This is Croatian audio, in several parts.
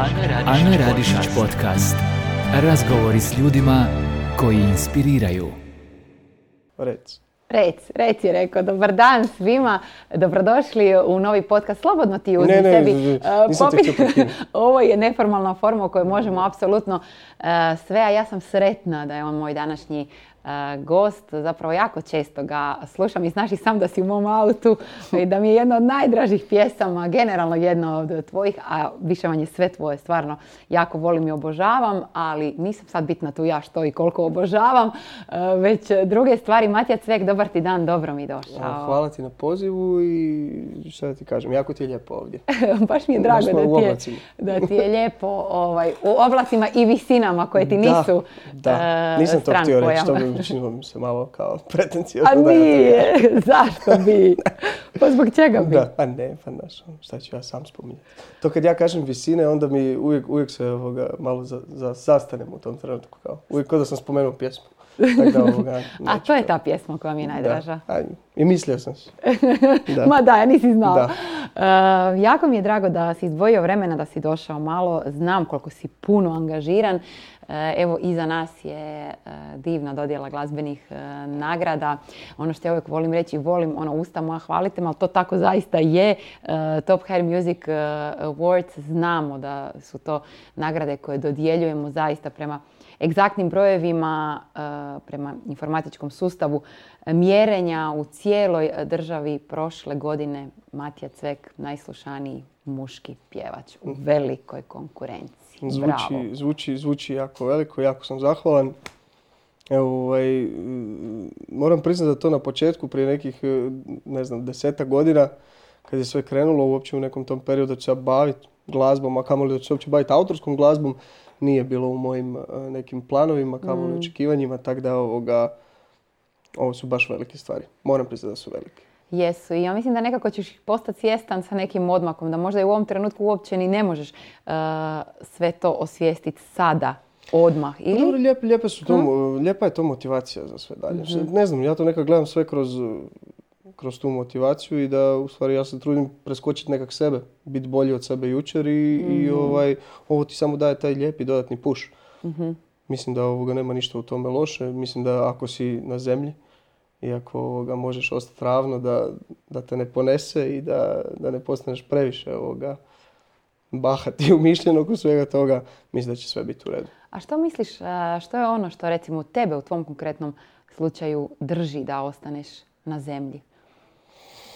Ana Radišić podcast. Razgovori s ljudima koji inspiriraju. Rec. Rec, Rec je rekao, dobar dan svima, dobrodošli u novi podcast, slobodno ti uzmi Ne, ne, sebi. ne, prekinuti. Ovo je neformalna forma u kojoj možemo apsolutno uh, sve, a ja sam sretna da je on moj današnji uh, gost. Zapravo jako često ga slušam i znaš i sam da si u mom autu i da mi je jedna od najdražih pjesama, generalno jedna od tvojih, a više manje sve tvoje, stvarno jako volim i obožavam, ali nisam sad bitna tu ja što i koliko obožavam, uh, već druge stvari. Matija Cvek, dobar ti dan, dobro mi došao. Hvala ti na pozivu i šta da ti kažem, jako ti je lijepo ovdje. Baš mi je drago da ti, je, da ti je lijepo ovaj, u oblacima i visinama koje ti nisu Da, da. nisam to htio reći, to bi učinilo mi se malo kao pretencijozno. A da nije, zašto bi? Pa zbog čega bi? Da, a ne, pa znaš, ono, šta ću ja sam spominjati. To kad ja kažem visine, onda mi uvijek, uvijek se ovoga, malo za, za, zastanem u tom trenutku. Kao. Uvijek kao da sam spomenuo pjesmu. Tako da, ovoga, A to je ta pjesma koja mi je najdraža. Da, I mislio sam si. Da. Ma da, ja nisi znao. Da. Eh, jako mi je drago da si izdvojio vremena da si došao malo. Znam koliko si puno angažiran. Eh, evo, iza nas je eh, divna dodjela glazbenih eh, nagrada. Ono što ja uvijek volim reći, volim ono usta moja hvalite, ali to tako zaista je. Eh, Top Hair Music Awards, znamo da su to nagrade koje dodjeljujemo zaista prema egzaktnim brojevima e, prema informatičkom sustavu e, mjerenja u cijeloj e, državi prošle godine Matija Cvek najslušaniji muški pjevač u velikoj konkurenciji. Bravo. Zvuči, zvuči, zvuči jako veliko, jako sam zahvalan. Evo, ovaj, moram priznati da to na početku, prije nekih, eh, ne znam, deseta godina, kad je sve krenulo uopće u nekom tom periodu da ću se baviti glazbom, a kamoli da ću se uopće baviti autorskom glazbom, nije bilo u mojim eh, nekim planovima, kamoli očekivanjima, tako da ovoga, ovo su baš velike stvari. Moram priznati da su velike. Jesu i ja mislim da nekako ćeš postati svjestan sa nekim odmakom, da možda i u ovom trenutku uopće ni ne možeš e, sve to osvijestiti sada, odmah. Pa Dobro, Ili? lijep, lijepe su to, lijepa je to motivacija za sve dalje. Što- Ne znam, ja to nekak gledam sve kroz, kroz tu motivaciju i da u stvari ja se trudim preskočiti nekak sebe, biti bolji od sebe jučer i, i ovaj, ovo ti samo daje taj lijepi dodatni push. Mislim da ovoga nema ništa u tome loše. Mislim da ako si na zemlji i ako ovoga možeš ostati ravno da, da te ne ponese i da, da ne postaneš previše ovoga bahati umišljen oko svega toga, mislim da će sve biti u redu. A što misliš, što je ono što recimo tebe u tvom konkretnom slučaju drži da ostaneš na zemlji?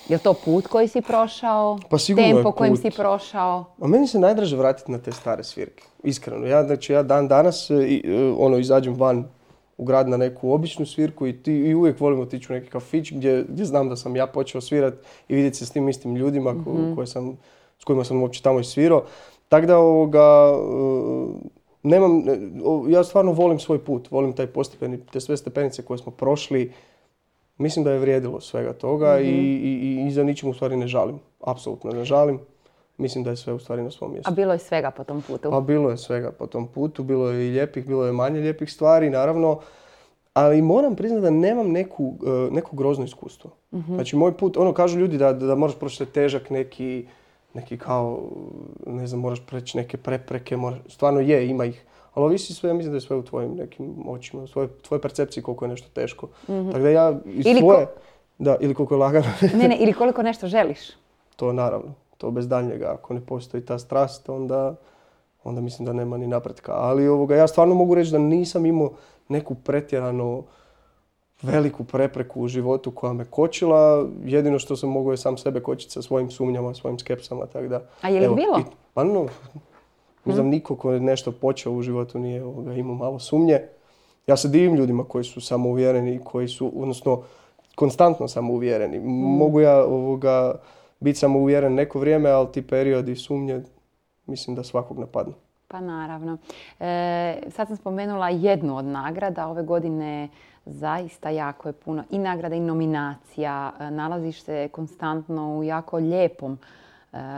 Je li to put koji si prošao? Pa sigurno je kojim si prošao? A meni se najdraže vratiti na te stare svirke. Iskreno. Ja, znači, ja dan danas e, i, e, ono, izađem van u grad na neku običnu svirku i, ti, i uvijek volim otići u neki kafić gdje, gdje znam da sam ja počeo svirat i vidjeti se s tim istim ljudima ko- koje sam, s kojima sam uopće tamo i svirao. Tako da ovoga, e, nemam, ja stvarno volim svoj put, volim taj postepeni, te sve stepenice koje smo prošli. Mislim da je vrijedilo svega toga i, i, i za ničim u stvari ne žalim. Apsolutno ne žalim. Mislim da je sve u stvari na svom mjestu. A bilo je svega po tom putu. Pa bilo je svega po tom putu, bilo je i lijepih, bilo je manje lijepih stvari, naravno. Ali moram priznati da nemam neku, e, neko grozno iskustvo. Znači moj put, ono kažu ljudi da, da moraš proći težak neki, neki kao, ne znam, moraš preći neke prepreke, moraš, stvarno je, ima ih. Ali ovisi sve, ja mislim da je sve u tvojim nekim očima, svoje, tvoje percepcije koliko je nešto teško. Tako da ja iz Ili ko- svoje, da, ili koliko je lagano, Ne, ne, ili koliko nešto želiš. to naravno, to bez daljnjega. Ako ne postoji ta strast, onda, onda mislim da nema ni napretka. Ali ovoga, ja stvarno mogu reći da nisam imao neku pretjerano veliku prepreku u životu koja me kočila. Jedino što sam mogao je sam sebe kočiti sa svojim sumnjama, svojim skepsama, tako da... A je li evo, bilo? i- pa no, mislim niko ko je nešto počeo u životu nije ovoga, imao malo sumnje. Ja se divim ljudima koji su samouvjereni, koji su, odnosno, konstantno samouvjereni. Mogu ja ovoga, biti samouvjeren neko vrijeme, ali ti periodi sumnje, mislim da svakog napadnu. Pa naravno. E, sad sam spomenula jednu od nagrada. Ove godine zaista jako je puno i nagrada i nominacija. E, Nalaziš se konstantno u jako lijepom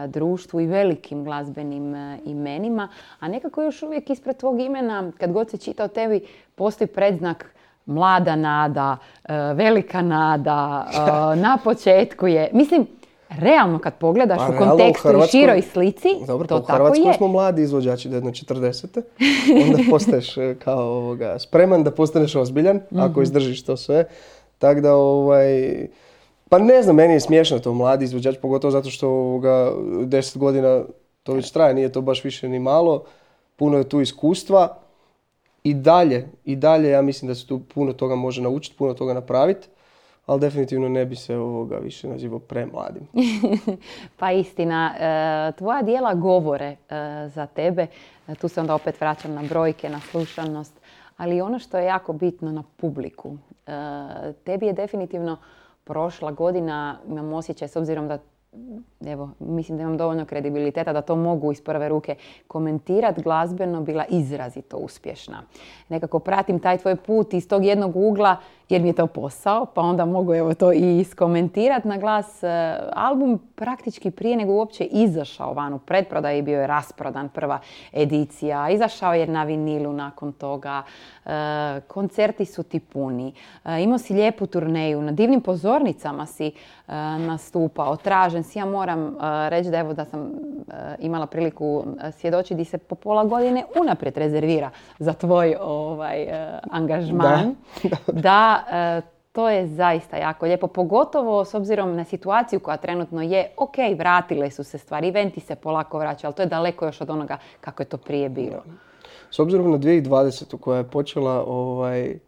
društvu i velikim glazbenim e, imenima, a nekako još uvijek ispred tvog imena, kad god se čita o tebi, postoji predznak mlada nada, e, velika nada, e, na početku je. Mislim, realno kad pogledaš Pa u u kontekstu i Hrvatskoj- široj slici, Dobro, to pa u tako je. smo mladi izvođači do jedno 40. Onda postaješ e, kao ovoga, spreman da postaneš ozbiljan, Mhm. ako izdržiš to sve. Tako da, ovaj, pa ne znam, meni je smiješno to mladi izvođač, pogotovo zato što ovoga, 10 godina to već traje, nije to baš više ni malo. Puno je tu iskustva. I dalje, i dalje ja mislim da se tu puno toga može naučiti, puno toga napraviti. Ali definitivno ne bi se ovoga više nazivao premladim. Pa istina, e, tvoja dijela govore e, za tebe, E, tu se onda opet vraćam na brojke, na slušanost, ali ono što je jako bitno na publiku. Tebi je definitivno prošla godina, imam osjećaj s obzirom da evo, mislim da imam dovoljno kredibiliteta da to mogu iz prve ruke komentirati glazbeno, bila izrazito uspješna. Nekako pratim taj tvoj put iz tog jednog ugla jer mi je to posao, pa onda mogu evo to i iskomentirati na glas. E, Album praktički prije nego uopće izašao van u predprodaji, bio je rasprodan prva edicija, izašao je na vinilu nakon toga, E, koncerti su ti puni, E, imao si lijepu turneju, na divnim pozornicama si nastupao, tražen si, ja moram reći da evo da sam imala priliku svjedočiti di se po pola godine unaprijed rezervira za tvoj ovaj, angažman. Da, e, to je zaista jako lijepo, pogotovo s obzirom na situaciju koja trenutno je, ok, vratile su se stvari, eventi se polako vraćaju, ali to je daleko još od onoga kako je to prije bilo. S obzirom na 2020. koja je počela ovaj,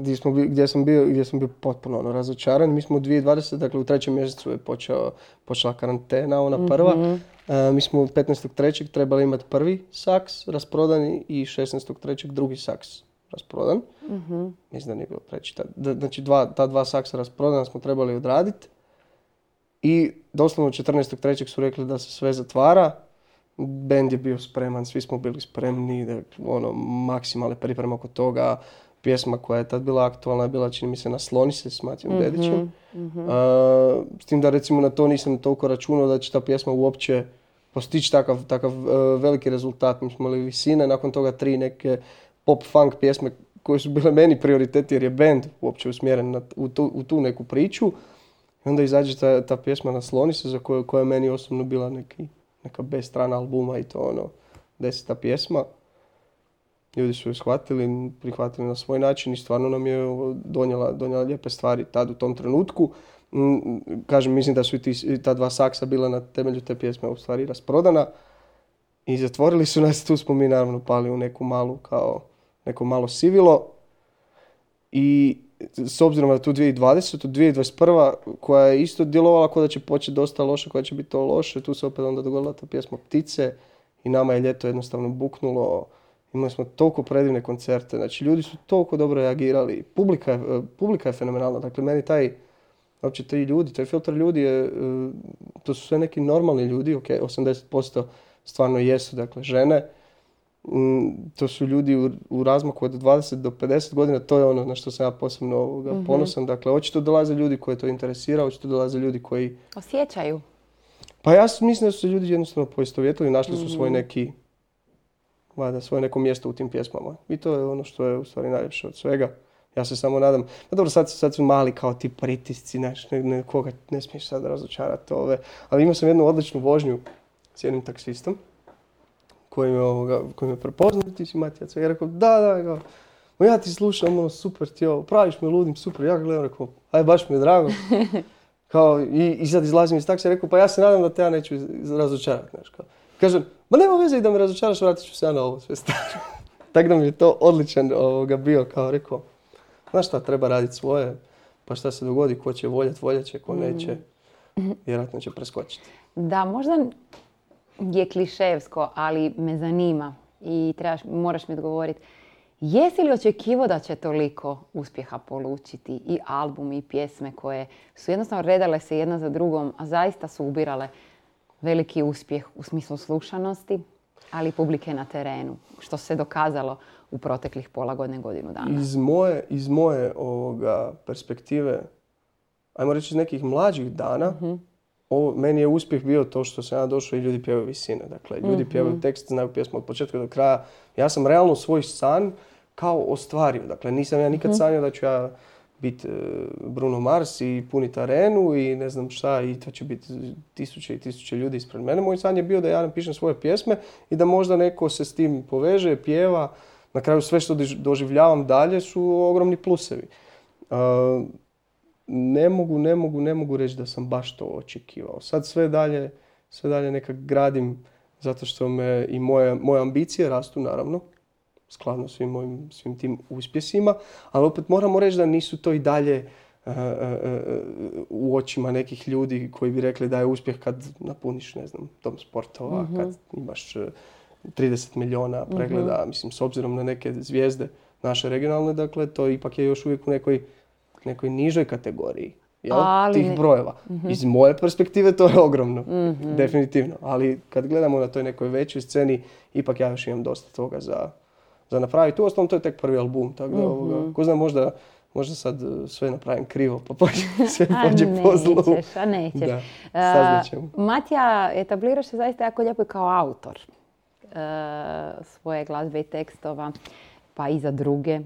gdje, smo, gdje, sam bio, gdje sam bio potpuno ono, razočaran. Mi smo u 2020. dakle u trećem mjesecu je počeo, počela karantena, ona prva. E, mi smo 15.3. trebali imati prvi saks rasprodani i 16.3. drugi saks rasprodan. Mislim da nije bilo da- Znači dva, ta dva saksa rasprodana smo trebali odraditi. I doslovno 14.3. su rekli da se sve zatvara. Bend je bio spreman, svi smo bili spremni, da, ono, maksimalne pripreme oko toga. Pjesma koja je tad bila aktualna je bila, čini mi se, Nasloni se s Matijom Dedićem. A, s tim da recimo na to nisam toliko računao da će ta pjesma uopće postići takav, takav e, veliki rezultat. Mi smo imali visine, nakon toga tri neke pop funk pjesme koje su bile meni prioriteti jer je band uopće usmjeren na, u, tu, u tu neku priču. I onda izađe ta, ta pjesma Nasloni se za koju, koja je meni osobno bila neki, neka B strana albuma i to ono deseta pjesma. Ljudi su ju shvatili, prihvatili na svoj način i stvarno nam je donijela, donijela lijepe stvari tad u tom trenutku. Mm, Kažem, mislim da su i ta dva saksa bila na temelju te pjesme u stvari rasprodana. I zatvorili su nas, tu smo mi naravno pali u neku malu, kao neko malo sivilo. I s obzirom na tu 2020, 2021. koja je isto djelovala kao da će početi dosta loše, koja će biti to loše, tu se opet onda dogodila ta pjesma Ptice i nama je ljeto jednostavno buknulo. Imali smo toliko predivne koncerte, znači ljudi su toliko dobro reagirali, publika je, publika je fenomenalna, dakle meni taj, uopće ti ljudi, taj filter ljudi je, e, to su sve neki normalni ljudi, ok, 80% stvarno jesu, dakle žene, to su ljudi u, u razmaku od 20 do 50 godina, to je ono na što sam ja posebno ovoga ponosan. Dakle, očito dolaze ljudi koje to interesira, očito dolaze ljudi koji... Osjećaju. Pa ja mislim da su se ljudi jednostavno poistovjetili, našli su svoj neki, valjda, svoje neko mjesto u tim pjesmama. I to je ono što je u stvari najljepše od svega. Ja se samo nadam, pa dobro, sad, sad su mali kao ti pritisci, znaš, ne, ne, koga ne smiješ sad razočarati ove. Ali imao sam jednu odličnu vožnju s jednim taksistom koji me, ovoga, koji me prepoznao, ti si Matija Cvek. Ja rekao, da, da, kao, "Ma ja ti slušam, ono, super ti ovo, praviš me ludim, super. Ja ga gledam, rekao, aj, baš mi je drago. Kao, i, i sad izlazim iz taksija, rekao, pa ja se nadam da te ja neću razočarati, znaš, kao. Kažem, ma nema veze i da me razočaraš, vratit ću se ja na ovo sve staro. Tako da mi je to odličan ovoga bio, kao rekao, znaš šta, treba raditi svoje, pa šta se dogodi, ko će voljet, voljet će, ko neće, vjerojatno će preskočiti. Da, možda je kliševsko, ali me zanima i trebaš, moraš mi odgovoriti. Jesi li očekivao da će toliko uspjeha polučiti i album i pjesme koje su jednostavno redale se jedna za drugom, a zaista su ubirale veliki uspjeh u smislu slušanosti, ali i publike na terenu, što se dokazalo u proteklih pola godine, godinu dana. Iz moje, iz moje ovoga perspektive, ajmo reći iz nekih mlađih dana, ovo, meni je uspjeh bio to što sam ja došao i ljudi pjevaju visine. Dakle, ljudi pjevaju tekst, znaju pjesmu od početka do kraja. Ja sam realno svoj san kao ostvario. Dakle, nisam ja nikad sanjao da ću ja biti e, Bruno Mars i puniti arenu i ne znam šta i to će biti tisuće i tisuće ljudi ispred mene. Moj san je bio da ja napišem svoje pjesme i da možda neko se s tim poveže, pjeva. Na kraju sve što doživljavam dalje su ogromni plusevi. E, ne mogu, ne mogu, ne mogu reći da sam baš to očekivao. Sad sve dalje, sve dalje nekak gradim zato što me i moje, moje ambicije rastu naravno skladno svim mojim svim tim uspjesima, ali opet moramo reći da nisu to i dalje e, e, e, u očima nekih ljudi koji bi rekli da je uspjeh kad napuniš, ne znam, dom sportova, mhm. kad imaš 30 milijuna pregleda, mhm. mislim, s obzirom na neke zvijezde naše regionalne, dakle, to ipak je još uvijek u nekoj, nekoj nižoj kategoriji. Jel? tih brojeva. Mhm. Iz moje perspektive to je ogromno, definitivno. Ali kad gledamo na toj nekoj većoj sceni, ipak ja još imam dosta toga za, za napraviti. Uostalom, to je tek prvi album, tako da, mm ko zna, možda, možda sad e, sve napravim krivo, pa pođe, sve pođe po zlu. A nećeš. Da, uh, Matija, etabliraš se zaista jako lijepo kao autor uh, svoje glazbe i tekstova, pa i za druge,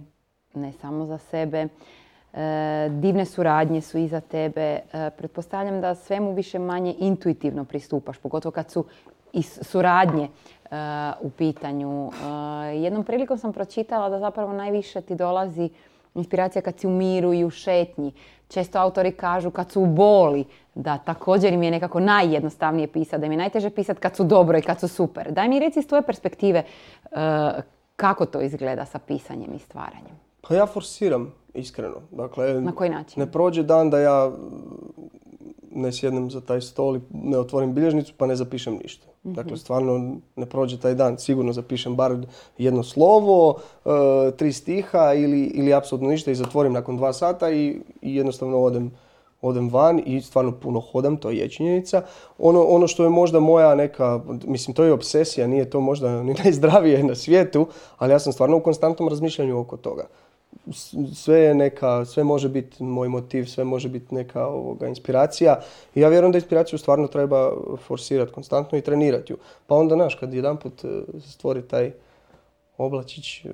ne samo za sebe. Uh, divne suradnje su iza tebe. Pretpostavljam da svemu više manje intuitivno pristupaš, pogotovo kad su i suradnje u pitanju. Jednom prilikom sam pročitala da zapravo najviše ti dolazi inspiracija kad si u miru i u šetnji. Često autori kažu kad su u boli, da također im je nekako najjednostavnije pisati, da im je najteže pisati kad su dobro i kad su super. Daj mi reci iz tvoje perspektive kako to izgleda sa pisanjem i stvaranjem. Pa ja forsiram, iskreno. Dakle, Na koji način? Ne prođe dan da ja ne sjednem za taj stol i ne otvorim bilježnicu pa ne zapišem ništa. Mhm. Dakle, stvarno ne prođe taj dan, sigurno zapišem bar jedno slovo, e, tri stiha ili, ili apsolutno ništa i zatvorim nakon dva sata i, jednostavno odem, odem van i stvarno puno hodam, to je činjenica. Ono, ono što je možda moja neka, mislim to je obsesija, nije to možda ni najzdravije na svijetu, ali ja sam stvarno u konstantnom razmišljanju oko toga sve je neka, sve može biti moj motiv, sve može biti neka ovoga, inspiracija. I ja vjerujem da inspiraciju stvarno treba forsirati konstantno i trenirati ju. Pa onda, znaš, kad jedan put e, stvori taj oblačić e,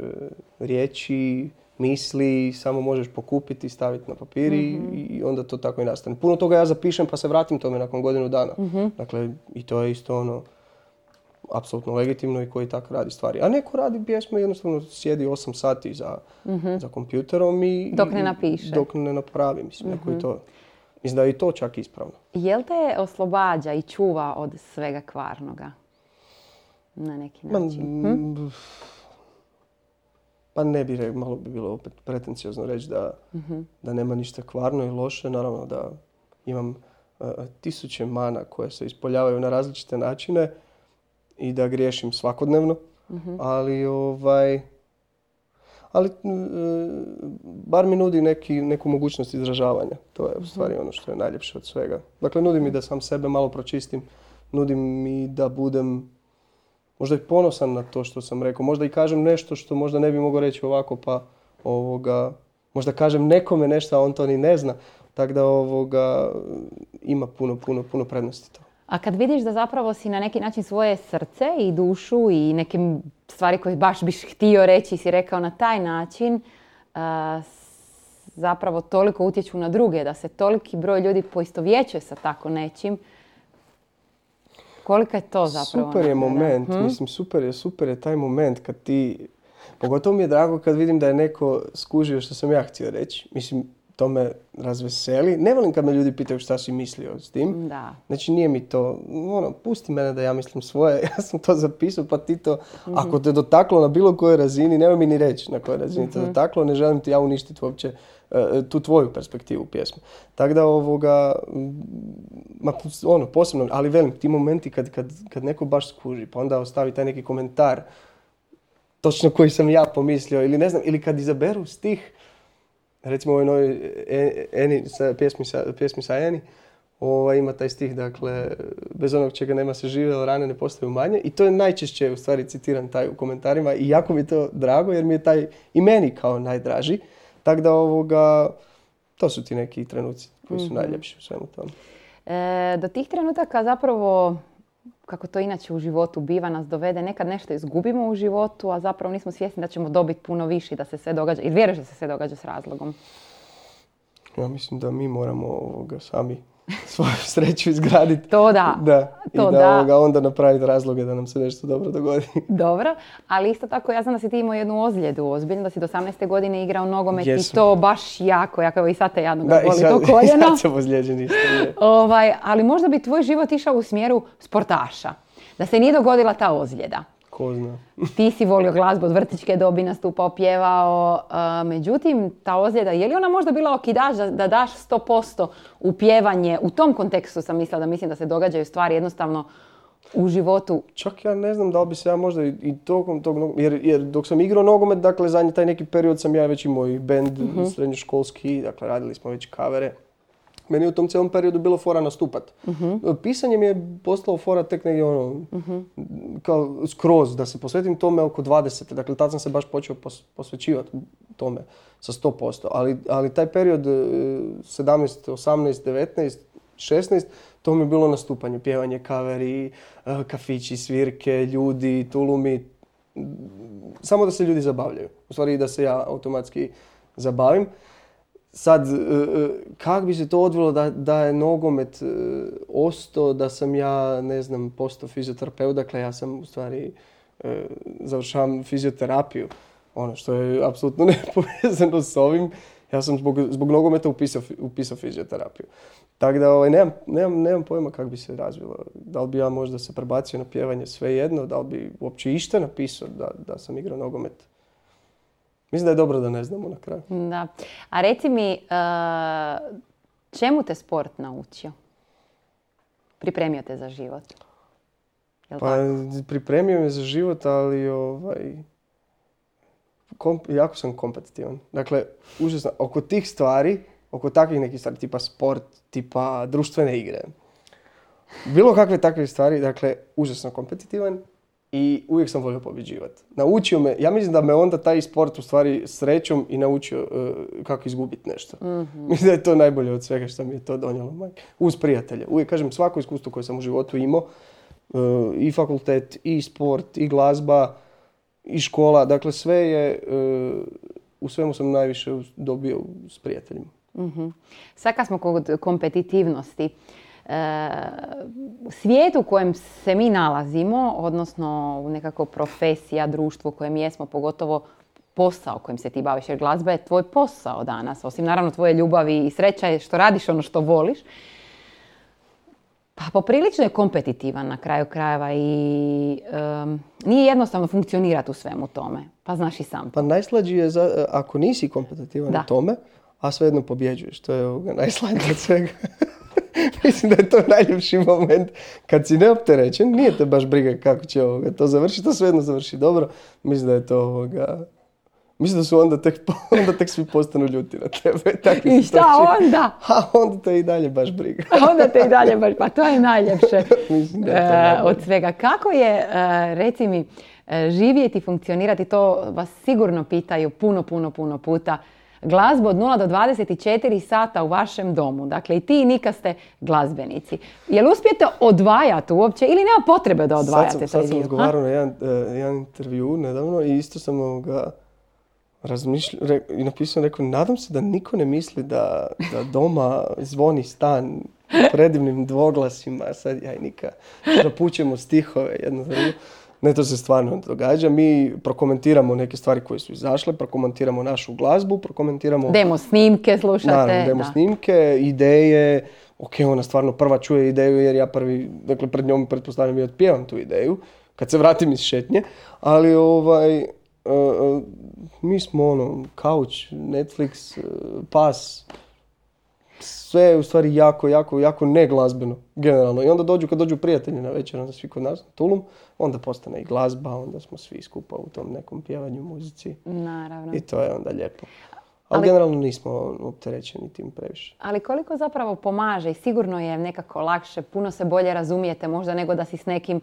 riječi, misli, samo možeš pokupiti i staviti na papir mhm. i onda to tako i nastane. Puno toga ja zapišem pa se vratim tome nakon godinu dana. Mhm. Dakle, i to je isto ono, apsolutno legitimno i koji tako radi stvari. A neko radi pjesme jednostavno sjedi 8 sati za, mm za kompjuterom i... Dok ne napiše. Dok ne napravi, mislim, neko i mhm. to... Mislim da je i to čak ispravno. Jel te oslobađa i čuva od svega kvarnoga? Na neki način. hm? Pa ne bi malo bi bilo opet pretenciozno reći da, mhm. da nema ništa kvarno i loše. Naravno da imam uh, tisuće mana koje se ispoljavaju na različite načine i da griješim svakodnevno, mhm. ali ovaj, ali e, bar mi nudi neki, neku mogućnost izražavanja. To je u stvari ono što je najljepše od svega. Dakle, nudi mi da sam sebe malo pročistim, nudi mi da budem možda i ponosan na to što sam rekao. Možda i kažem nešto što možda ne bi mogao reći ovako, pa ovoga, možda kažem nekome nešto, a on to ni ne zna. Tako da ovoga, ima puno, puno, puno prednosti to. A kad vidiš da zapravo si na neki način svoje srce i dušu i neke stvari koje baš biš htio reći si rekao na taj način, zapravo toliko utječu na druge, da se toliki broj ljudi poistovjećuje sa tako nečim, kolika je to zapravo? Super je moment, hm? mislim super je, super je taj moment kad ti, pogotovo mi je drago kad vidim da je neko skužio što sam ja htio reći. Mislim, to me razveseli. Ne volim kad me ljudi pitaju šta si mislio s tim. Da. Znači nije mi to, ono, pusti mene da ja mislim svoje, ja sam to zapisao pa ti to, mhm. ako te dotaklo na bilo kojoj razini, nemoj mi ni reći na kojoj razini te mhm. dotaklo, ne želim ti ja uništiti uopće uh, tu tvoju perspektivu pjesme. Tako da ovoga, ma, ono, posebno, ali velim, ti momenti kad, kad, kad neko baš skuži, pa onda ostavi taj neki komentar, točno koji sam ja pomislio, ili ne znam, ili kad izaberu stih, recimo ovoj novoj e, Eni, pjesmi, sa, pjesmi sa Eni, ovaj, ima taj stih, dakle, bez onog čega nema se žive, ali rane ne postaju manje. I to je najčešće, u stvari, citiran taj u komentarima i jako mi je to drago, jer mi je taj i meni kao najdraži. Tako da, ovoga, to su ti neki trenuci koji su mm najljepši u svemu tome. E, do tih trenutaka zapravo kako to inače u životu biva, nas dovede, nekad nešto izgubimo u životu, a zapravo nismo svjesni da ćemo dobiti puno više da se sve događa. I vjeruješ da se sve događa s razlogom? Ja mislim da mi moramo ovoga sami svoju sreću izgraditi. To da. Da. I To da, da. ovoga onda napraviti razloge da nam se nešto dobro dogodi. Dobro, ali isto tako ja znam da si ti imao jednu ozljedu ozbiljno, da si do 18. godine igrao nogomet i Jesam. to baš jako, jako, evo i sad te jadno Da, i boli sad, to i koljeno. sad sam ozlijeđen isto. Ovaj, ali možda bi tvoj život išao u smjeru sportaša. Da se nije dogodila ta ozljeda. Ko zna. Ti si volio glazbu od vrtićke dobi, nastupao, pjevao. a, međutim, ta ozljeda, je li ona možda bila okidač da, da daš 100% u pjevanje? U tom kontekstu sam mislila da mislim da se događaju stvari jednostavno u životu. Čak ja ne znam da li bi se ja možda i, tokom tog jer, jer dok sam igrao nogomet, dakle zadnji taj neki period sam ja već imao i band Mhm. srednjoškolski, dakle radili smo već kavere. Meni je u tom cijelom periodu bilo fora nastupat. Mhm. Pisanje mi je postalo fora tek negdje ono, kao skroz, da se posvetim tome oko 20. Dakle, tad sam se baš počeo pos- posvećivati tome sa 100%. Ali, ali taj period e, 17, 18, 19, 16, to mi je bilo nastupanje, pjevanje, kaveri, e, kafići, svirke, ljudi, tulumi, samo da se ljudi zabavljaju. U stvari da se ja automatski zabavim. Sad, e, e, kak bi se to odvilo da, da je nogomet e, ostao, da sam ja, ne znam, postao fizioterapeut, dakle ja sam u stvari završavam fizioterapiju, ono što je apsolutno nepovezano s ovim. Ja sam zbog, zbog nogometa upisao, upisao fizioterapiju. Tako da ovaj, nemam, nemam, nemam pojma kako bi se razvilo. Da li bi ja možda se prebacio na pjevanje svejedno, da li bi uopće išta napisao da, da sam igrao nogomet. Mislim da je dobro da ne znamo na kraju. Da. A reci mi, e, čemu te sport naučio? Pripremio te za život? Jel Pa tako? pripremio me za život, ali ovaj, kom- jako sam kompetitivan. Dakle, užasno, oko tih stvari, oko takvih nekih stvari, tipa sport, tipa društvene igre, bilo kakve takve stvari, dakle, užasno kompetitivan i uvijek sam volio pobjeđivati. Naučio me, ja mislim da me onda taj sport u stvari srećom i naučio eh, kako izgubiti nešto. Mislim da je to najbolje od svega što mi je to donijelo. Uz prijatelje. Uvijek kažem, svako iskustvo koje sam u životu imao, eh, i fakultet, i sport, i glazba, i škola, dakle sve je, eh, u svemu sam najviše dobio s prijateljima. Mhm. Sad kad smo kod kompetitivnosti, svijet u kojem se mi nalazimo, odnosno u nekako profesija, društvo u kojem jesmo, pogotovo posao kojim se ti baviš, jer glazba je tvoj posao danas, osim naravno tvoje ljubavi i sreća je što radiš ono što voliš. Pa poprilično je kompetitivan na kraju krajeva i em, nije jednostavno funkcionirati u svemu tome. Pa znaš i sam. Pa najslađi je za, ako nisi kompetitivan Da. u tome, a svejedno pobjeđuješ. To je najslađe od svega. Mislim da je to najljepši moment kad si neopterećen, nije te baš briga kako će ovoga to završiti, to svejedno završi dobro. Mislim da je to ovoga... Mislim da su onda tek, onda tek svi postanu ljuti na tebe. Tako I šta čini. onda? A onda te i dalje baš briga. A onda te i dalje baš, pa to je najljepše Mislim da je to najbolje. od svega. Kako je, e, reci mi, e, živjeti, funkcionirati, to vas sigurno pitaju puno, puno, puno puta. Glazbu od 0 do 24 sata u vašem domu. Dakle, i ti i Nika ste glazbenici. Jel uspijete odvajati uopće ili nema potrebe da odvajate sad sam, taj sad sam odgovarao na jedan, eh, jedan intervju nedavno i isto sam ovoga razmišljao re- i napisao, rekao, nadam se da niko ne misli da, da doma zvoni stan predivnim dvoglasima, sad ja i Nika napućemo stihove jedno za drugo. Ne, to se stvarno događa. Mi prokomentiramo neke stvari koje su izašle, prokomentiramo našu glazbu, prokomentiramo... Demo snimke slušate. Naravno, demo da. snimke, ideje, ok, ona stvarno prva čuje ideju jer ja prvi, dakle pred njom pretpostavljam i otpjevam tu ideju, kad se vratim iz šetnje, ali ovaj, e, e, mi smo ono, kauč, Netflix, e, pas, sve je u stvari jako, jako, jako neglazbeno, generalno. I onda dođu, kad dođu prijatelji na večer, onda svi kod nas na Tulum, onda postane i glazba, onda smo svi skupa u tom nekom pjevanju, muzici. Naravno. I to je onda lijepo. Ali, Ali- generalno nismo opterećeni tim previše. Ali koliko zapravo pomaže i sigurno je nekako lakše, puno se bolje razumijete možda nego da si s nekim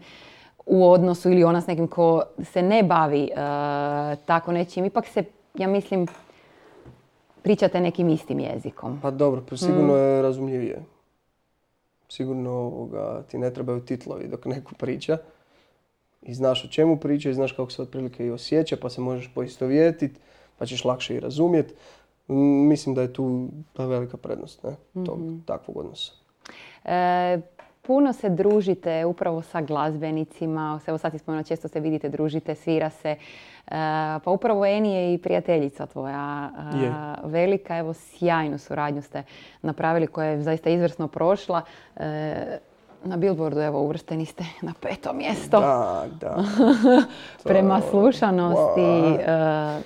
u odnosu ili ona s nekim ko se ne bavi e, tako nečim. Ipak se, ja mislim, pričate nekim istim jezikom. Pa dobro, pa sigurno je razumljivije. Sigurno ovoga, ti ne trebaju titlovi dok neko priča. I znaš o čemu priča i znaš kako se otprilike i osjeća, pa se možeš poistovjetiti, pa ćeš lakše i razumjeti. mislim da je tu ta velika prednost ne, tog takvog odnosa. E, puno se družite upravo sa glazbenicima, evo sad si često se vidite, družite, svira se. E, pa upravo Eni je i prijateljica tvoja e, Je. velika, evo sjajnu suradnju ste napravili koja je zaista izvrsno prošla. E, na Billboardu evo uvršteni ste na peto mjesto Da, da. prema slušanosti. Wow.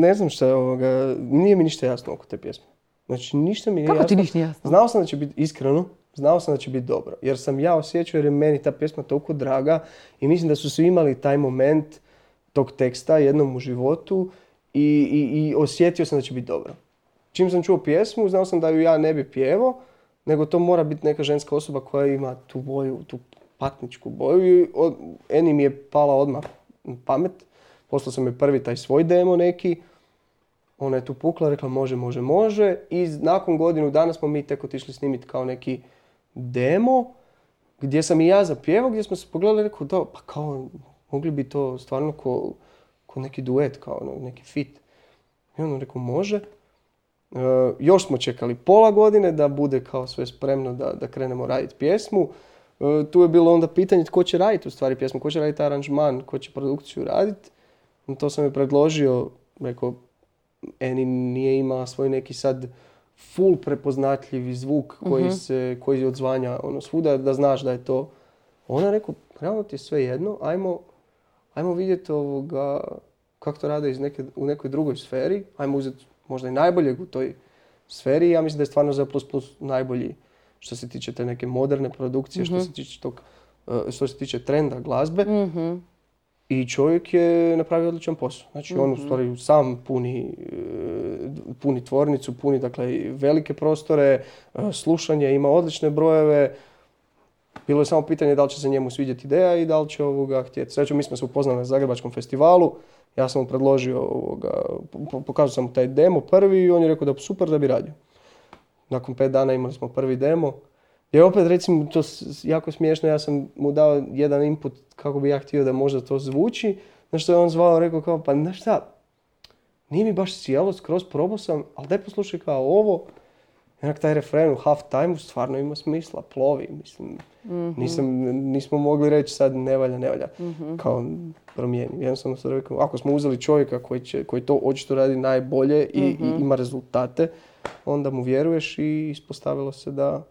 Ne znam šta je ovoga, nije mi ništa jasno oko te pjesme. Znači, ništa mi nije Kako ti ništa jasno? Znao sam da će biti iskreno, znao sam da će biti dobro. Jer sam ja osjećao jer je meni ta pjesma toliko draga i mislim da su svi imali taj moment tog teksta jednom u životu i, i, i osjetio sam da će biti dobro. Čim sam čuo pjesmu, znao sam da ju ja ne bi pjevao, nego to mora biti neka ženska osoba koja ima tu boju, tu patničku boju i Eni mi je pala odmah pamet. Poslao sam joj prvi taj svoj demo neki, ona je tu pukla, rekla može, može, može i nakon godinu dana smo mi tek otišli snimiti kao neki demo gdje sam i ja zapjevao, gdje smo se pogledali i rekao da, pa kao mogli bi to stvarno ko, ko neki duet, kao ono, neki fit. I on rekao može. E, još smo čekali pola godine da bude kao sve spremno da, da krenemo raditi pjesmu. E, tu je bilo onda pitanje tko će raditi u stvari pjesmu, tko će raditi aranžman, tko će produkciju raditi. To sam je predložio, rekao, Eni nije imala svoj neki sad full prepoznatljivi zvuk koji se, koji odzvanja ono svuda, da znaš da je to. Ona je rekao, realno ti je sve jedno, ajmo, ajmo vidjeti ovoga, kako to rade iz neke, u nekoj drugoj sferi, ajmo uzeti možda i najboljeg u toj sferi. Ja mislim da je stvarno za plus plus najbolji što se tiče te neke moderne produkcije, što se tiče tog, eh, što se tiče trenda glazbe. mhm. I čovjek je napravio odličan posao. Znači on u stvari sam puni, e, puni tvornicu, puni dakle velike prostore, e, slušanje, ima odlične brojeve. Bilo je samo pitanje da li će se njemu svidjeti ideja i da li će ovoga htjeti. Srećom, mi smo se upoznali na Zagrebačkom festivalu. Ja sam mu predložio, ovoga, po- pokazao sam mu taj demo prvi i on je rekao da super da bi radio. Nakon pet dana imali smo prvi demo. I opet recimo to jako smiješno, ja sam mu dao jedan input kako bi ja htio da možda to zvuči, na što je on zvao rekao kao pa znaš šta, nije mi baš sjelo, skroz probao sam, ali daj poslušaj kao ovo. Jednak taj refren u half time stvarno ima smisla, plovi, mislim. Nisam, nismo mogli reći sad ne valja, ne valja. Kao promijeni. Jednostavno sam rekao, ako smo uzeli čovjeka koji, će, koji to očito radi najbolje i, i ima rezultate, onda mu vjeruješ i ispostavilo se da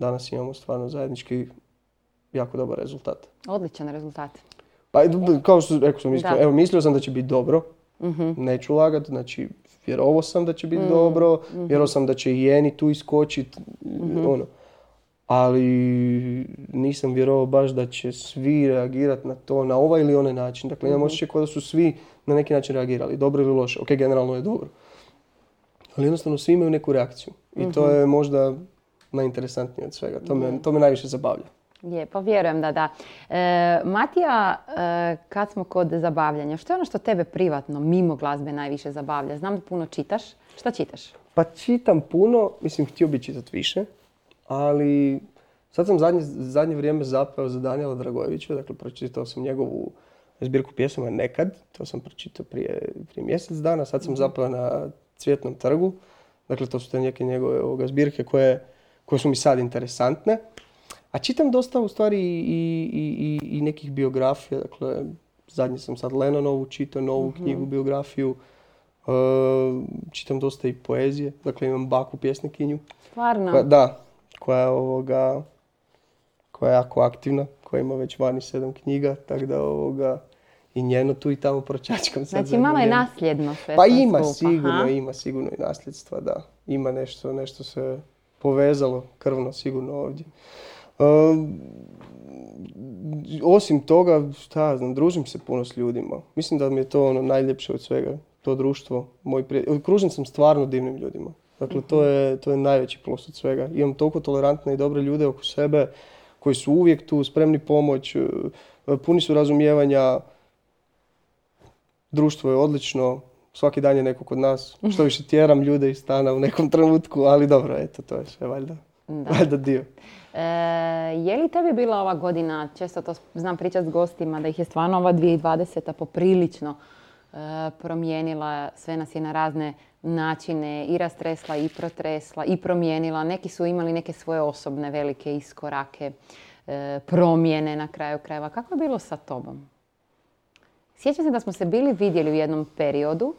danas imamo stvarno zajednički jako dobar rezultat. Odličan rezultat. Pa kao što rekao sam Da. evo mislio sam da će biti dobro, Mhm. neću lagat, znači vjerovao sam da će biti dobro, vjerovao sam da će i Jeni tu iskočit, ono. Ali nisam vjerovao baš da će svi reagirati na to, na ovaj ili onaj način. Dakle, imam osjećaj kao da su svi na neki način reagirali, dobro ili loše. Ok, generalno je dobro. Ali jednostavno svi imaju neku reakciju. I to je možda najinteresantnije od svega. To me, to me najviše zabavlja. Lijepo, vjerujem da da. E, Matija, e, kad smo kod zabavljanja, što je ono što tebe privatno, mimo glazbe, najviše zabavlja? Znam da puno čitaš. Šta čitaš? Pa čitam puno, mislim htio bi čitati više, ali sad sam zadnje, zadnje vrijeme zapeo za Danijela Dragojevića, dakle pročitao sam njegovu zbirku pjesama Nekad, to sam pročitao prije, prije mjesec dana, sad sam zapeo na Cvjetnom trgu, dakle to su te neke njegove ovoga, zbirke koje, koje su mi sad interesantne. A čitam dosta u stvari i, i, i, i nekih biografija, dakle zadnje sam sad Lennonovu čitao, novu knjigu, biografiju, E, čitam dosta i poezije, dakle imam baku pjesnikinju. Stvarno? Koja, da, koja je ovoga, koja je jako aktivna, koja ima već vani sedam knjiga, tako da ovoga, i njeno tu i tamo pročačkam sad. Znači malo je nasljedno sve Pa ima skupa, sigurno, aha. ima sigurno i nasljedstva, da. Ima nešto, nešto se povezalo krvno sigurno ovdje. Um, osim toga, šta znam, družim se puno s ljudima. Mislim da mi je to ono najljepše od svega, to društvo. Moj. Okružen sam stvarno divnim ljudima. Dakle, to je, to je najveći plus od svega. Imam toliko tolerantne i dobre ljude oko sebe koji su uvijek tu, spremni pomoć, e, puni su razumijevanja, društvo je odlično, svaki dan je neko kod nas. Što više tjeram ljude iz stana u nekom trenutku, ali dobro, eto, to je sve valjda, Da. valjda dio. E, je li tebi bila ova godina, često to znam pričati s gostima, da ih je stvarno ova 2020. poprilično promijenila, sve nas je na razne načine i rastresla i protresla i promijenila. Neki su imali neke svoje osobne velike iskorake, e, promjene na kraju krajeva. Kako je bilo sa tobom? Sjećam se da smo se bili vidjeli u jednom periodu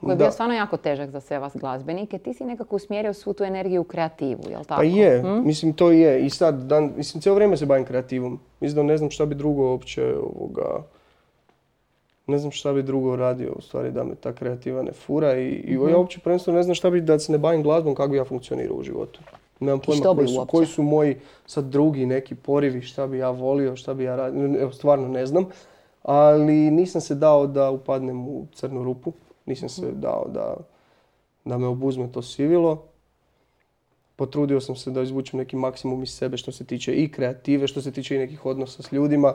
koji je bio stvarno jako težak za sve vas glazbenike. Ti si nekako usmjerio svu tu energiju u kreativu, jel tako? Pa je, hm? mislim to je. I sad, dan, mislim, cijelo vrijeme se bavim kreativom. Mislim da ne znam šta bi drugo uopće ovoga... Ne znam šta bi drugo radio, u stvari, da me ta kreativa ne fura. I, i mhm. ja uopće prvenstveno ne znam šta bi, da se ne bavim glazbom, kako bi ja funkcionirao u životu. Nemam pojma koji su, koji su moji sad drugi neki porivi, šta bi ja volio, šta bi ja radio. Evo, stvarno ne znam. Ali nisam se dao da upadnem u crnu rupu. Nisam se dao da, da me obuzme to sivilo. Potrudio sam se da izvučem neki maksimum iz sebe što se tiče i kreative, što se tiče i nekih odnosa s ljudima.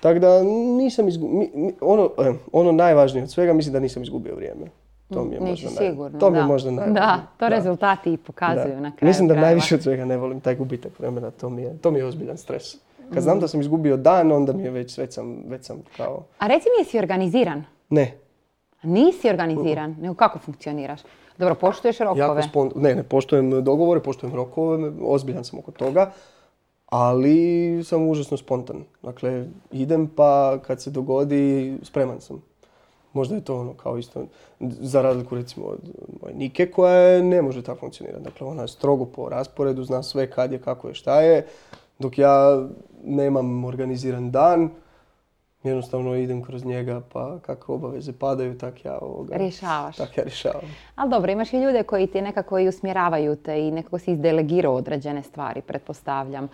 Tako da nisam izgubio, ono, eh, ono najvažnije od svega mislim da nisam izgubio vrijeme. To mi je možda, sigurno, to mi je možda najvažnije. Da, to rezultati i pokazuju na kraju Mislim da najviše od svega ne volim taj gubitak vremena, to mi je, to mi je ozbiljan stres. Kad znam da sam izgubio dan, onda mi je već, već sam, već sam kao... A reci mi, jesi organiziran? Ne. Nisi organiziran, nego kako funkcioniraš? Dobro, poštuješ rokove? ne, ne poštujem dogovore, poštujem rokove, ozbiljan sam oko toga, ali sam užasno spontan. Dakle, idem pa kad se dogodi, spreman sam. Možda je to ono kao isto, za razliku recimo od moje Nike koja ne može tako funkcionirati. Dakle, ona je strogo po rasporedu, zna sve kad je, kako je, šta je. Dok ja nemam organiziran dan, jednostavno idem kroz njega pa kako obaveze padaju, tak ja ovoga... Rješavaš. Tak ja rješavam. Ali dobro, imaš i ljude koji ti nekako i usmjeravaju te i nekako si izdelegirao određene stvari, pretpostavljam.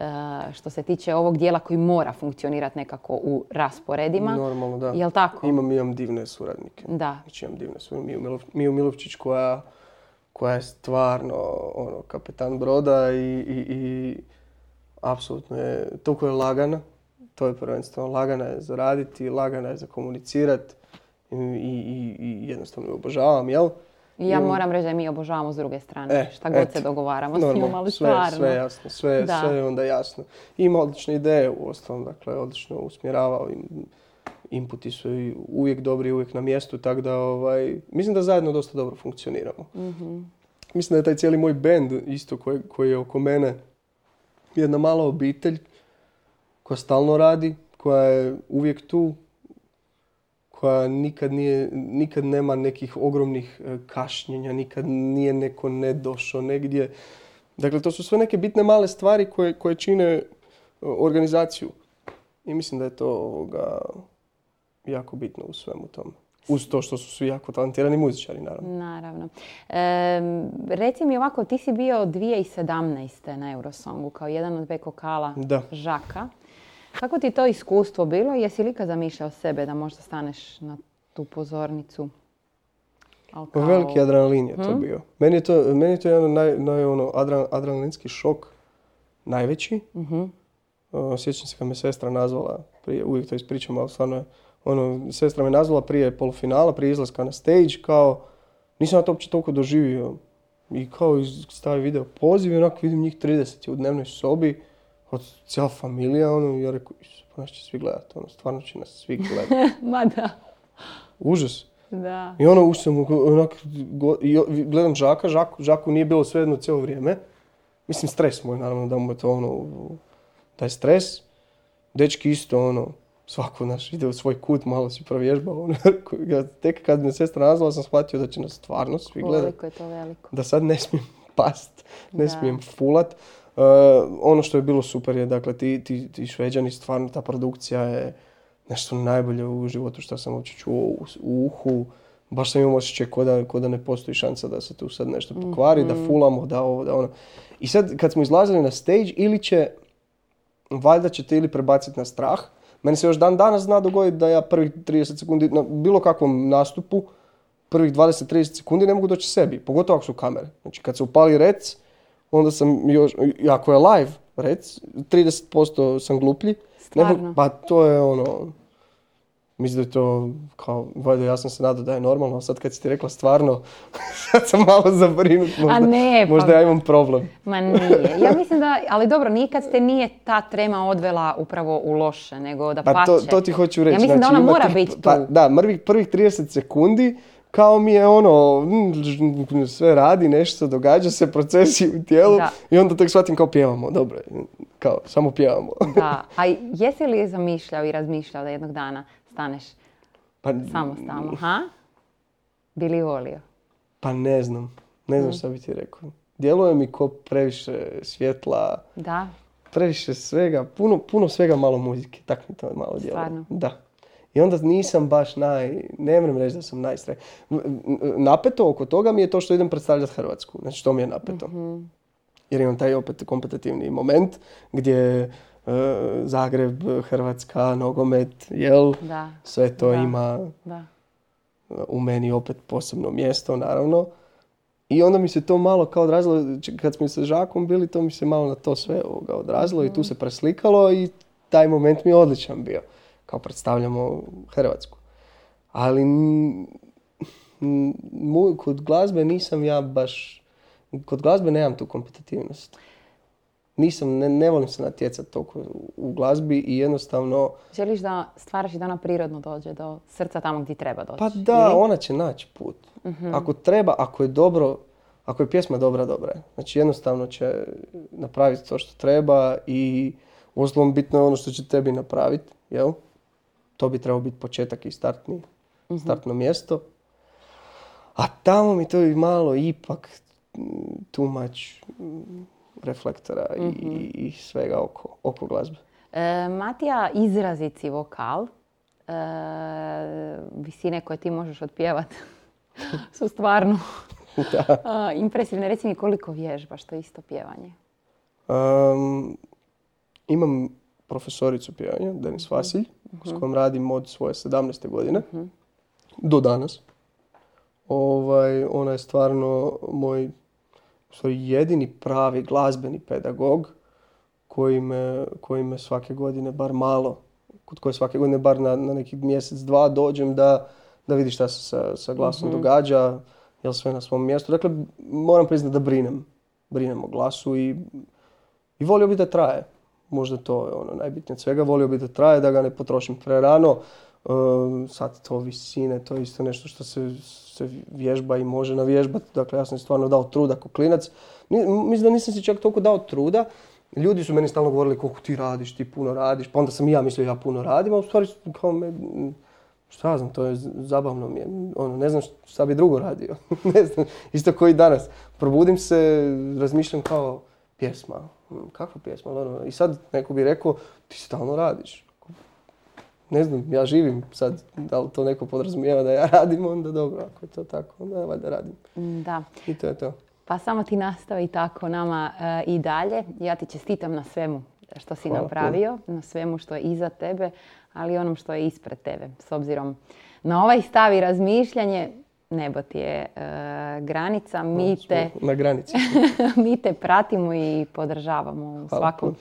E, što se tiče ovog dijela koji mora funkcionirati nekako u rasporedima. Normalno, da. Jel tako? Imam, imam divne suradnike. Da. Znači imam divne suradnike. Miju Milovčić koja, koja je stvarno ono, kapetan broda i, i, i apsolutno je, toliko je lagana to je prvenstveno lagana je za raditi, lagana je za komunicirati i, i, i jednostavno je obožavam, jel? I ja moram reći da mi obožavamo s druge strane, e, šta god se dogovaramo s njom, ali sve, stvarno. Sve jasno, sve, sve je onda jasno. Ima odlične ideje u ostalom, dakle, odlično usmjeravao i inputi su uvijek dobri, uvijek na mjestu, tako da ovaj, mislim da zajedno dosta dobro funkcioniramo. mm Mislim da je taj cijeli moj bend isto koji, koji je oko mene jedna mala obitelj koja stalno radi, koja je uvijek tu, koja nikad, nije, nikad nema nekih ogromnih e, kašnjenja, nikad nije neko ne došao negdje. Dakle, to su sve neke bitne male stvari koje, koje čine e, organizaciju. I mislim da je to ovoga, jako bitno u svemu tome. Uz to što su svi jako talentirani muzičari, naravno. Naravno. E, reci mi ovako, ti si bio 2017. na Eurosongu kao jedan od vekokala Žaka. Kako ti to iskustvo bilo? Jesi li ikad zamišljao sebe da možda staneš na tu pozornicu? Kao... Veliki adrenalin je to hm? bio. Meni je to, meni je to jedan naj, naj ono, adrenalinski šok najveći. uh sjećam se kad me sestra nazvala, prije, uvijek to ispričam, ali stvarno je, ono, sestra me nazvala prije polufinala, prije izlaska na stage, kao, nisam ja to uopće toliko doživio. I kao stavi video poziv i onako vidim njih 30 u dnevnoj sobi od cijela familija, ono, ja rekao, pa nas će svi gledat, ono, stvarno će nas svi gledat. Ma da. Užas. Da. I ono, ušao sam, onak, gledam Žaka, Žaku, Žaku nije bilo svejedno cijelo vrijeme. Mislim, stres moj, naravno, da mu je to ono, taj stres. Dečki isto, ono, svako naš ide u svoj kut, malo si provježbao. Ono, tek kad me sestra nazvala sam shvatio da će nas stvarno svi gledat. Koliko je to veliko. Da sad ne smijem past, ne smijem fulat. Uh, ono što je bilo super je, dakle, ti, ti, ti šveđani, stvarno ta produkcija je nešto najbolje u životu što sam uopće čuo u, uhu. Baš sam imao osjećaj ko da, ko da ne postoji šansa da se tu sad nešto pokvari, da mhm. fulamo, da ovo, da ono. I sad kad smo izlazili na stage, ili će, valjda ćete ili prebaciti na strah. Meni se još dan danas zna dogoditi da ja prvih 30 sekundi na bilo kakvom nastupu, prvih 20-30 sekundi ne mogu doći sebi, pogotovo ako su kamere. Znači kad se upali rec, onda sam još, ako je live, rec, 30% sam gluplji. Stvarno? pa to je ono, Mislim da je to, kao, valjda ja sam se nadao da je normalno, a sad kad si ti rekla stvarno, sad sam malo zabrinut, možda, A ne, pa- možda ja imam problem. Ma nije. Ja mislim da, ali dobro, nikad te nije ta trema odvela upravo u loše, nego da Pa pače. to, to ti hoću reći. Ja mislim da znači, ona ima mora tih- biti tu. Pa, da, prvih, prvih 30 sekundi kao mi je ono, mm, sve radi, nešto, događa se, procesi u tijelu Da. i onda tek shvatim kao pjevamo, dobro, je, kao samo pjevamo. Da, a jesi li zamišljao i razmišljao da jednog dana staneš Pa, samostalno, ha? Bili volio? pa ne znam, ne znam šta bi ti rekao. Djeluje mi ko previše svjetla, Da? previše svega, puno, puno svega malo muzike, tak mi to malo djeluje. Stvarno? Da. I onda nisam baš naj, ne moram reći da sam najstre. Napeto oko toga mi je to što idem predstavljati Hrvatsku. Znači to mi je napeto. Jer imam taj opet kompetitivni moment gdje Zagreb, Hrvatska, nogomet, jel? Da. Sve to Da. ima Da. u meni opet posebno mjesto, naravno. I onda mi se to malo kao odrazilo, kad smo sa Žakom bili, to mi se malo na to sve ovoga odrazilo i tu se preslikalo i taj moment mi je odličan bio. Kao predstavljamo Hrvatsku. Ali mu- kod glazbe nisam ja baš, kod glazbe nemam tu kompetitivnost. Nisam, ne, ne volim se natjecati toliko u, glazbi i jednostavno, Želiš da stvaraš i da ona prirodno dođe do srca tamo gdje treba doći? Pa da, ili? ona će naći put. Ako treba, ako je dobro, ako je pjesma dobra, dobra je. Znači jednostavno će napraviti to što treba i uostalom bitno je ono što će tebi napraviti, jel? To bi trebao biti početak i startni, startno mjesto. A tamo mi to je malo ipak mm, too much mm, reflektora i, i svega oko, oko glazbe. E, Matija, izrazit si vokal. E, visine koje ti možeš otpjevat su stvarno a, impresivne. Reci mi koliko vježbaš to isto pjevanje. Um, imam profesoricu pjevanja, Denis Vasilj, s kojom radim od svoje 17. godine do danas. Ovaj, ona je stvarno moj stvari, jedini pravi glazbeni pedagog koji me, koji me svake godine bar malo, kod koje svake godine bar na, na neki mjesec, dva dođem da, da vidi šta se sa, sa glasom događa, jel sve na svom mjestu. Dakle, moram priznati da brinem. Brinem o glasu i i volio bi da traje. Možda to je ono najbitnije od svega. Volio bi da traje, da ga ne potrošim prerano. Um, sad to visine, to je isto nešto što se, se vježba i može navježbati. Dakle, ja sam stvarno dao truda kao klinac. Mislim da nisam si čak toliko dao truda. Ljudi su meni stalno govorili koliko ti radiš, ti puno radiš. Pa onda sam i ja mislio ja puno radim, a u stvari kao me, šta znam, to je zabavno mi je. Ono, ne znam šta bi drugo radio. ne znam, isto koji danas. Probudim se, razmišljam kao pjesma. Mm, Kakva pjesma? Ono, I sad neko bi rekao, ti stalno radiš. Ne znam, ja živim sad, da li to neko podrazumijeva da ja radim, onda dobro, ako je to tako, onda valjda radim. Da. I to je to. Pa samo ti nastavi tako nama e, i dalje. Ja ti čestitam na svemu što si Hvala napravio, na svemu što je iza tebe, ali i onom što je ispred tebe. S obzirom na ovaj stav i razmišljanje, nebo ti je e, granica, mi te, Na granici. mi te pratimo i podržavamo u Hvala svakom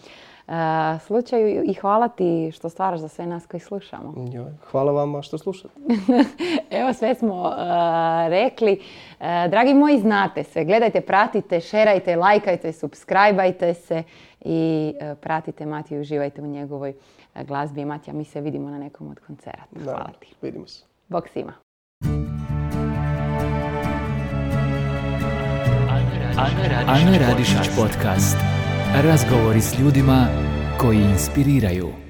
slučaju i hvala ti što stvaraš za sve nas koji slušamo. Hvala vama što slušate. Evo sve smo uh, rekli. Uh, dragi moji, znate sve. Gledajte, pratite, šerajte, lajkajte, subscribeajte se i uh, pratite Matiju i uživajte u njegovoj uh, glazbi. Matija, mi se vidimo na nekom od koncerata. Hvala Naravno, ti. Vidimo se. Bog svima. Ana Radišić podcast. Razgovori s ljudima koji inspiriraju.